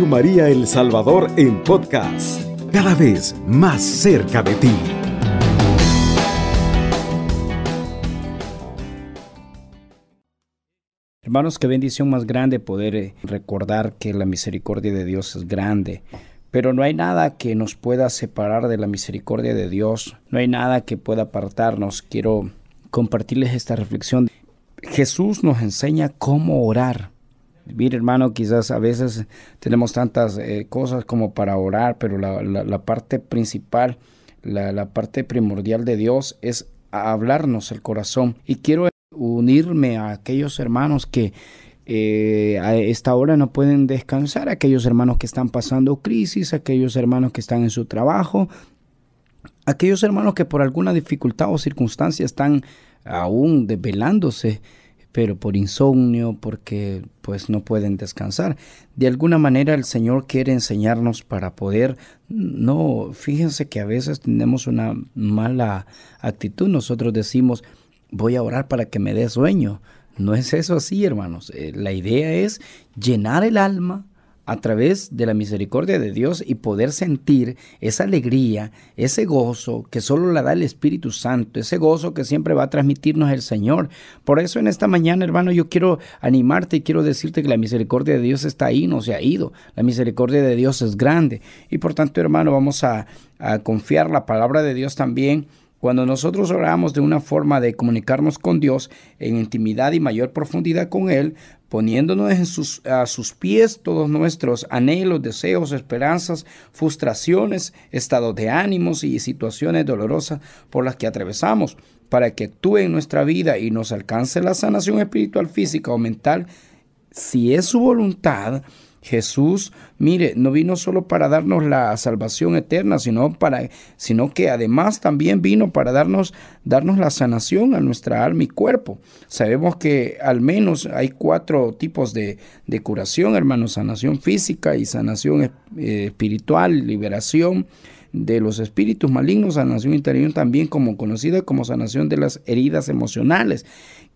María El Salvador en podcast, cada vez más cerca de ti. Hermanos, qué bendición más grande poder eh, recordar que la misericordia de Dios es grande. Pero no hay nada que nos pueda separar de la misericordia de Dios. No hay nada que pueda apartarnos. Quiero compartirles esta reflexión. Jesús nos enseña cómo orar. Mire, hermano, quizás a veces tenemos tantas eh, cosas como para orar, pero la, parte principal, la, parte primordial de Dios es hablarnos el corazón. Y quiero unirme a aquellos hermanos que eh, a esta hora no pueden descansar, aquellos hermanos que están pasando crisis, aquellos hermanos que están en su trabajo, aquellos hermanos que por alguna dificultad o circunstancia están aún desvelándose pero por insomnio, porque pues no pueden descansar. De alguna manera el Señor quiere enseñarnos para poder, no, fíjense que a veces tenemos una mala actitud, nosotros decimos, voy a orar para que me dé sueño. No es eso así, hermanos. Eh, la idea es llenar el alma a través de la misericordia de Dios y poder sentir esa alegría, ese gozo que solo la da el Espíritu Santo, ese gozo que siempre va a transmitirnos el Señor. Por eso en esta mañana, hermano, yo quiero animarte y quiero decirte que la misericordia de Dios está ahí, no se ha ido. La misericordia de Dios es grande. Y por tanto, hermano, vamos a, a confiar la palabra de Dios también cuando nosotros oramos de una forma de comunicarnos con Dios en intimidad y mayor profundidad con Él, poniéndonos a sus pies todos nuestros anhelos, deseos, esperanzas, frustraciones, estados de ánimos y situaciones dolorosas por las que atravesamos, para que actúe en nuestra vida y nos alcance la sanación espiritual, física o mental, si es su voluntad, Jesús, mire, no vino solo para darnos la salvación eterna, sino para sino que además también vino para darnos darnos la sanación a nuestra alma y cuerpo. Sabemos que al menos hay cuatro tipos de, de curación, hermanos, sanación física y sanación eh, espiritual, liberación de los espíritus malignos, sanación interior también como conocida como sanación de las heridas emocionales.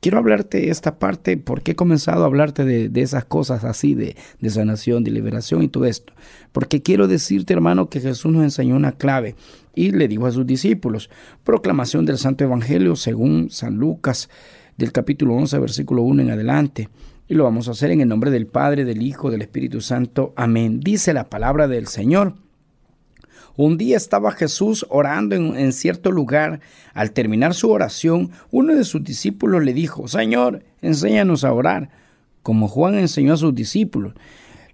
Quiero hablarte esta parte porque he comenzado a hablarte de, esas cosas así, de, de, sanación, de liberación y todo esto. Porque quiero decirte, hermano, que Jesús nos enseñó una clave y le dijo a sus discípulos, proclamación del Santo Evangelio según San Lucas, del capítulo 11, versículo 1 en adelante. Y lo vamos a hacer en el nombre del Padre, del Hijo, del Espíritu Santo. Amén. Dice la palabra del Señor. Un día estaba Jesús orando en, cierto lugar. Al terminar su oración, uno de sus discípulos le dijo, Señor, enséñanos a orar, como Juan enseñó a sus discípulos.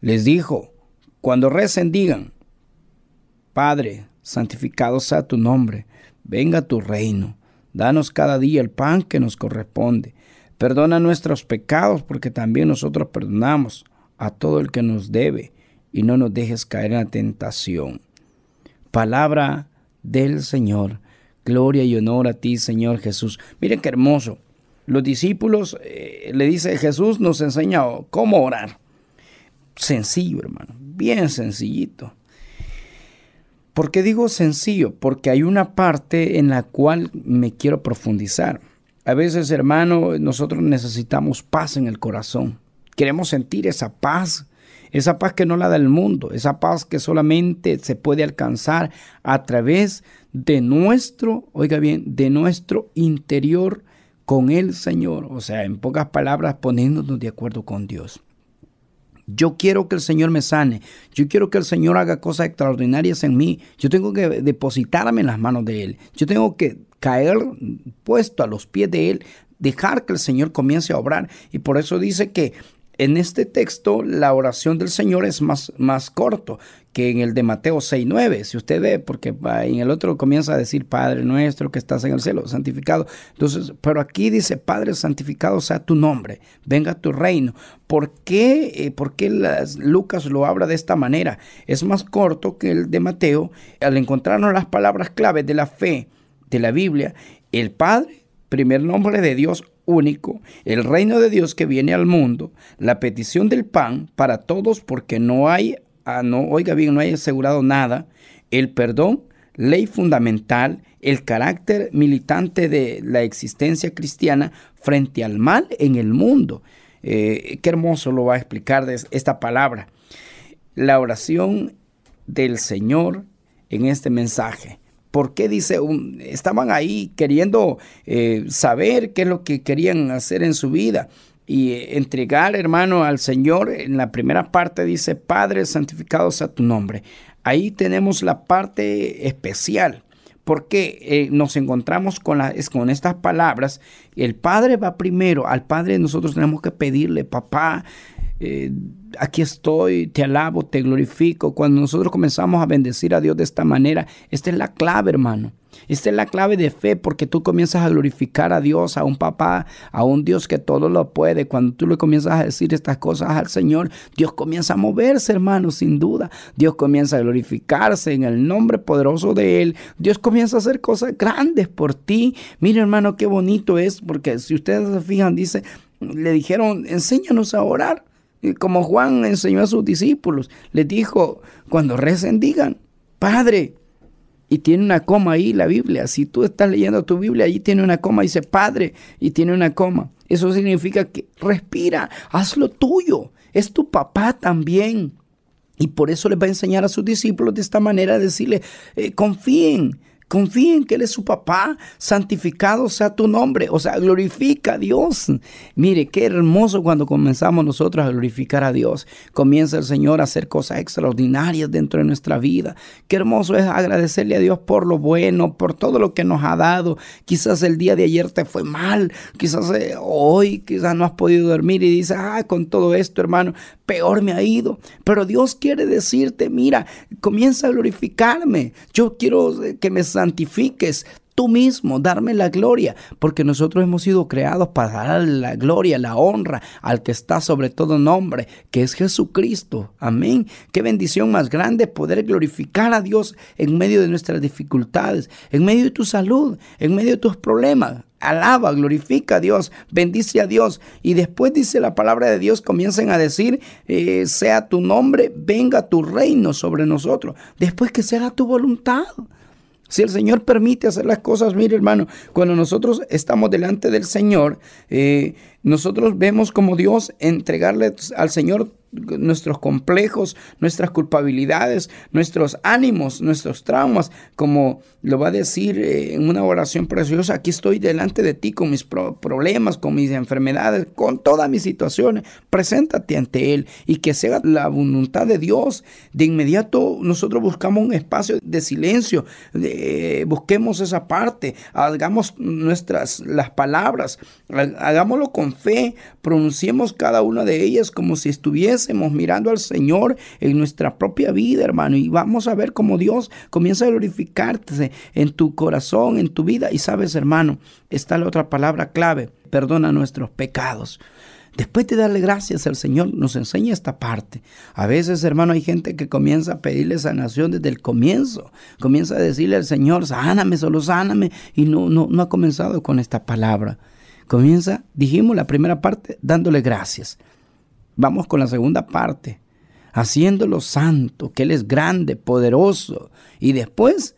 Les dijo, cuando recen digan, Padre, santificado sea tu nombre, venga tu reino, danos cada día el pan que nos corresponde, perdona nuestros pecados porque también nosotros perdonamos a todo el que nos debe y no nos dejes caer en la tentación. Palabra del Señor. Gloria y honor a ti, Señor Jesús. Miren qué hermoso. Los discípulos, eh, le dice Jesús, nos enseña cómo orar. Sencillo, hermano. Bien sencillito. ¿Por qué digo sencillo? Porque hay una parte en la cual me quiero profundizar. A veces, hermano, nosotros necesitamos paz en el corazón. Queremos sentir esa paz esa paz que no la da el mundo, esa paz que solamente se puede alcanzar a través de nuestro, oiga bien, de nuestro interior con el Señor. O sea, en pocas palabras, poniéndonos de acuerdo con Dios. Yo quiero que el Señor me sane. Yo quiero que el Señor haga cosas extraordinarias en mí. Yo tengo que depositarme en las manos de Él. Yo tengo que caer puesto a los pies de Él, dejar que el Señor comience a obrar. Y por eso dice que en este texto la oración del Señor es más, más corto que en el de Mateo 6.9, si usted ve, porque en el otro comienza a decir, Padre nuestro que estás en el cielo, santificado. Entonces, pero aquí dice, Padre santificado sea tu nombre, venga tu reino. ¿Por qué, eh, por qué Lucas lo habla de esta manera? Es más corto que el de Mateo. Al encontrarnos las palabras claves de la fe de la Biblia, el Padre, primer nombre de Dios, único, el reino de Dios que viene al mundo, la petición del pan para todos porque no hay, ah, no, oiga bien, no hay asegurado nada, el perdón, ley fundamental, el carácter militante de la existencia cristiana frente al mal en el mundo. Eh, qué hermoso lo va a explicar esta palabra. la oración del Señor en este mensaje. ¿Por qué dice, estaban ahí queriendo eh, saber qué es lo que querían hacer en su vida? y entregar, hermano, al Señor. En la primera parte dice, Padre, santificado sea tu nombre. Ahí tenemos la parte especial, porque eh, nos encontramos con, con estas palabras. El Padre va primero, al Padre nosotros tenemos que pedirle, papá, eh, aquí estoy, te alabo, te glorifico. Cuando nosotros comenzamos a bendecir a Dios de esta manera, esta es la clave, hermano. Esta es la clave de fe porque tú comienzas a glorificar a Dios, a un papá, a un Dios que todo lo puede. Cuando tú le comienzas a decir estas cosas al Señor, Dios comienza a moverse, hermano, sin duda. Dios comienza a glorificarse en el nombre poderoso de Él. Dios comienza a hacer cosas grandes por ti. Mira, hermano, qué bonito es porque si ustedes se fijan, dice, le dijeron, enséñanos a orar como Juan enseñó a sus discípulos, les dijo, cuando recen digan, Padre, y tiene una coma ahí la Biblia. Si tú estás leyendo tu Biblia, allí tiene una coma, dice Padre, y tiene una coma. Eso significa que respira, haz lo tuyo. Es tu papá también. Y por eso les va a enseñar a sus discípulos de esta manera, decirle, eh, confíen, Confíen que Él es su papá, santificado sea tu nombre, o sea, glorifica a Dios. Mire, qué hermoso cuando comenzamos nosotros a glorificar a Dios. Comienza el Señor a hacer cosas extraordinarias dentro de nuestra vida. Qué hermoso es agradecerle a Dios por lo bueno, por todo lo que nos ha dado. Quizás el día de ayer te fue mal, quizás eh, hoy, quizás no has podido dormir y dices, ah, con todo esto, hermano, peor me ha ido. Pero Dios quiere decirte, mira, comienza a glorificarme. Yo quiero eh, que me santifiques tú mismo, darme la gloria, porque nosotros hemos sido creados para dar la gloria, la honra al que está sobre todo nombre, que es Jesucristo. Amén. Qué bendición más grande poder glorificar a Dios en medio de nuestras dificultades, en medio de tu salud, en medio de tus problemas. Alaba, glorifica a Dios, bendice a Dios. Y después dice la palabra de Dios, comiencen a decir, eh, sea tu nombre, venga tu reino sobre nosotros. Después que sea tu voluntad. Si el Señor permite hacer las cosas, mire hermano, cuando nosotros estamos delante del Señor, eh, nosotros vemos como Dios entregarle al Señor nuestros complejos, nuestras culpabilidades, nuestros ánimos, nuestros traumas, como lo va a decir eh, en una oración preciosa, aquí estoy delante de ti con mis problemas, con mis enfermedades, con todas mis situaciones, preséntate ante Él y que sea la voluntad de Dios. De inmediato nosotros buscamos un espacio de silencio, busquemos esa parte, hagamos nuestras las palabras, hagámoslo con fe, pronunciemos cada una de ellas como si estuviésemos mirando al Señor en nuestra propia vida, hermano, y vamos a ver cómo Dios comienza a glorificarte en tu corazón, en tu vida. Y sabes, hermano, está la otra palabra clave, perdona nuestros pecados. Después de darle gracias al Señor, nos enseña esta parte. A veces, hermano, hay gente que comienza a pedirle sanación desde el comienzo. Comienza a decirle al Señor, sáname, solo sáname. Y no, no, no ha comenzado con esta palabra. Comienza, dijimos la primera parte, dándole gracias. Vamos con la segunda parte, haciéndolo santo, que Él es grande, poderoso. Y después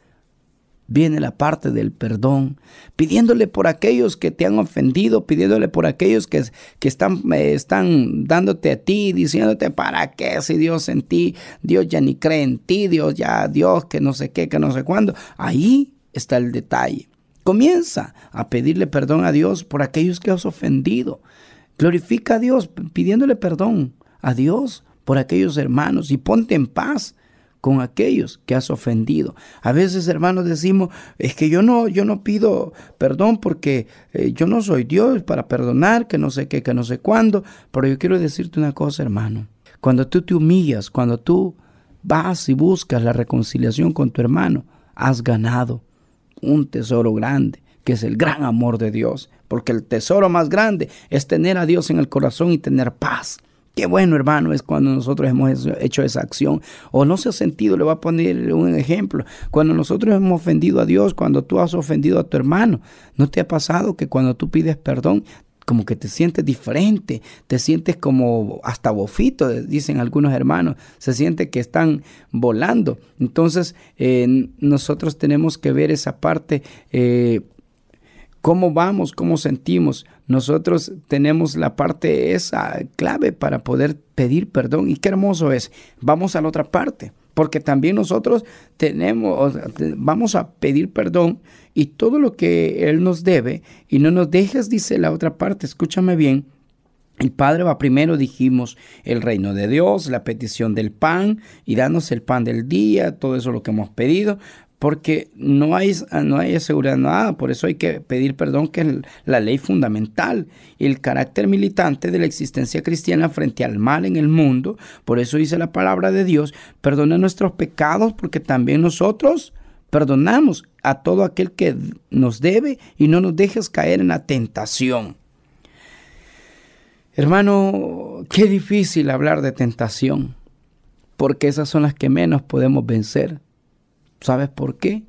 viene la parte del perdón, pidiéndole por aquellos que te han ofendido, pidiéndole por aquellos que, que están, eh, están dándote a ti, diciéndote, ¿para qué si Dios en ti? Dios ya ni cree en ti, Dios ya, Dios que no sé qué, que no sé cuándo. Ahí está el detalle. Comienza a pedirle perdón a Dios por aquellos que has ofendido. Glorifica a Dios pidiéndole perdón a Dios por aquellos hermanos y ponte en paz con aquellos que has ofendido. A veces, hermanos, decimos, es que yo no, yo no pido perdón porque eh, yo no soy Dios para perdonar, que no sé qué, que no sé cuándo. Pero yo quiero decirte una cosa, hermano. Cuando tú te humillas, cuando tú vas y buscas la reconciliación con tu hermano, has ganado un tesoro grande, que es el gran amor de Dios, porque el tesoro más grande es tener a Dios en el corazón y tener paz. Qué bueno, hermano, es cuando nosotros hemos hecho esa acción. O no se ha sentido, le voy a poner un ejemplo. Cuando nosotros hemos ofendido a Dios, cuando tú has ofendido a tu hermano, ¿no te ha pasado que cuando tú pides perdón, como que te sientes diferente, te sientes como hasta bofito, dicen algunos hermanos, se siente que están volando. Entonces, eh, nosotros tenemos que ver esa parte. Eh, ¿Cómo vamos? ¿Cómo sentimos? Nosotros tenemos la parte esa clave para poder pedir perdón. Y qué hermoso es. Vamos a la otra parte porque también nosotros tenemos, vamos a pedir perdón y todo lo que Él nos debe, y no nos dejes, dice la otra parte, escúchame bien, el Padre va primero, dijimos, el reino de Dios, la petición del pan y danos el pan del día, todo eso lo que hemos pedido, porque no hay, no hay nada, por eso hay que pedir perdón, que es la ley fundamental y el carácter militante de la existencia cristiana frente al mal en el mundo. Por eso dice la palabra de Dios, perdona nuestros pecados, porque también nosotros perdonamos a todo aquel que nos debe y no nos dejes caer en la tentación. Hermano, qué difícil hablar de tentación, porque esas son las que menos podemos vencer. ¿Sabes por qué?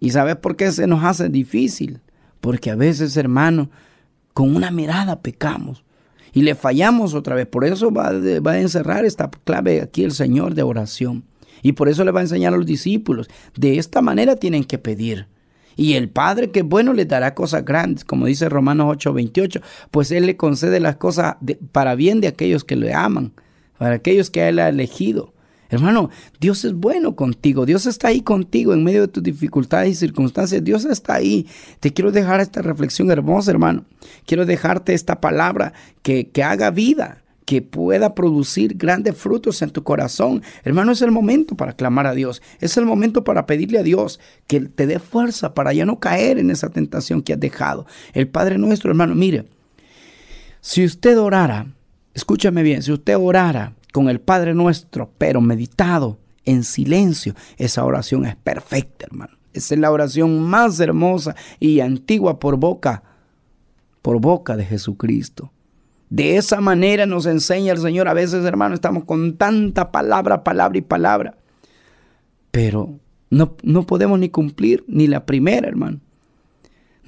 ¿Y sabes por qué se nos hace difícil? Porque a veces, hermano, con una mirada pecamos y le fallamos otra vez. Por eso va, va, a encerrar esta clave aquí el Señor de oración. Y por eso le va a enseñar a los discípulos. De esta manera tienen que pedir. Y el Padre que bueno le dará cosas grandes, como dice Romanos 8:28, pues Él le concede las cosas para bien de aquellos que le aman, para aquellos que Él ha elegido. Hermano, Dios es bueno contigo, Dios está ahí contigo en medio de tus dificultades y circunstancias, Dios está ahí. Te quiero dejar esta reflexión hermosa, hermano. Quiero dejarte esta palabra que, que haga vida, que pueda producir grandes frutos en tu corazón. Hermano, es el momento para clamar a Dios. Es el momento para pedirle a Dios que te dé fuerza para ya no caer en esa tentación que has dejado. El Padre nuestro, hermano, mire, si usted orara, escúchame bien, si usted orara con el Padre nuestro, pero meditado en silencio, esa oración es perfecta, hermano. Esa es la oración más hermosa y antigua por boca, por boca de Jesucristo. De esa manera nos enseña el Señor. A veces, hermano, estamos con tanta palabra, palabra y palabra. Pero no, no podemos ni cumplir ni la primera, hermano.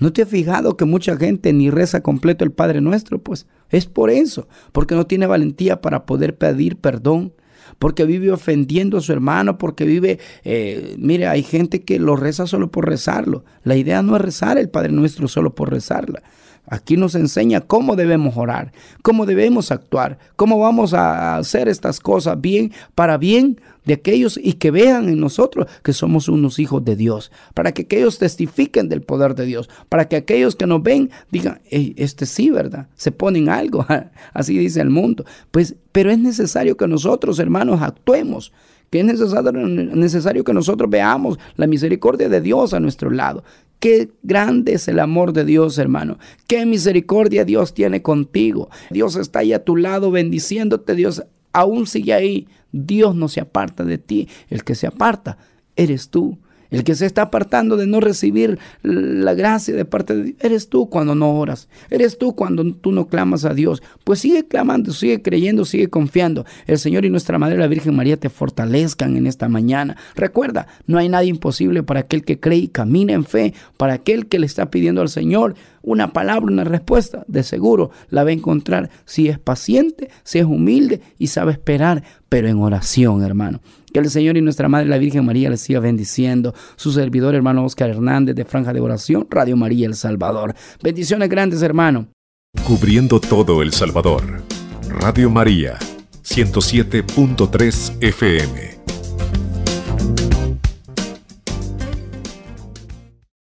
¿No te has fijado que mucha gente ni reza completo el Padre Nuestro? Pues es por eso, porque no tiene valentía para poder pedir perdón, porque vive ofendiendo a su hermano, porque vive, eh, mire, hay gente que lo reza solo por rezarlo. La idea no es rezar el Padre Nuestro solo por rezarla. Aquí nos enseña cómo debemos orar, cómo debemos actuar, cómo vamos a hacer estas cosas bien, para bien de aquellos y que vean en nosotros que somos unos hijos de Dios, para que aquellos testifiquen del poder de Dios, para que aquellos que nos ven digan, este sí, ¿verdad? Se ponen algo, así dice el mundo. Pues, pero es necesario que nosotros, hermanos, actuemos que es necesario, necesario que nosotros veamos la misericordia de Dios a nuestro lado, Qué grande es el amor de Dios, hermano. Qué misericordia Dios tiene contigo. Dios está ahí a tu lado bendiciéndote. Dios aún sigue ahí. Dios no se aparta de ti. El que se aparta eres tú. El que se está apartando de no recibir la gracia de parte de Dios, eres tú cuando no oras, eres tú cuando tú no clamas a Dios. Pues sigue clamando, sigue creyendo, sigue confiando. El Señor y nuestra Madre la Virgen María te fortalezcan en esta mañana. Recuerda, no hay nada imposible para aquel que cree y camina en fe, para aquel que le está pidiendo al Señor una palabra, una respuesta, de seguro la va a encontrar si es paciente, si es humilde y sabe esperar, pero en oración, hermano. Que el Señor y nuestra Madre la Virgen María les siga bendiciendo. Su servidor, hermano Oscar Hernández, de Franja de Oración, Radio María El Salvador. Bendiciones grandes, hermano. Cubriendo todo El Salvador. Radio María, 107.3 FM.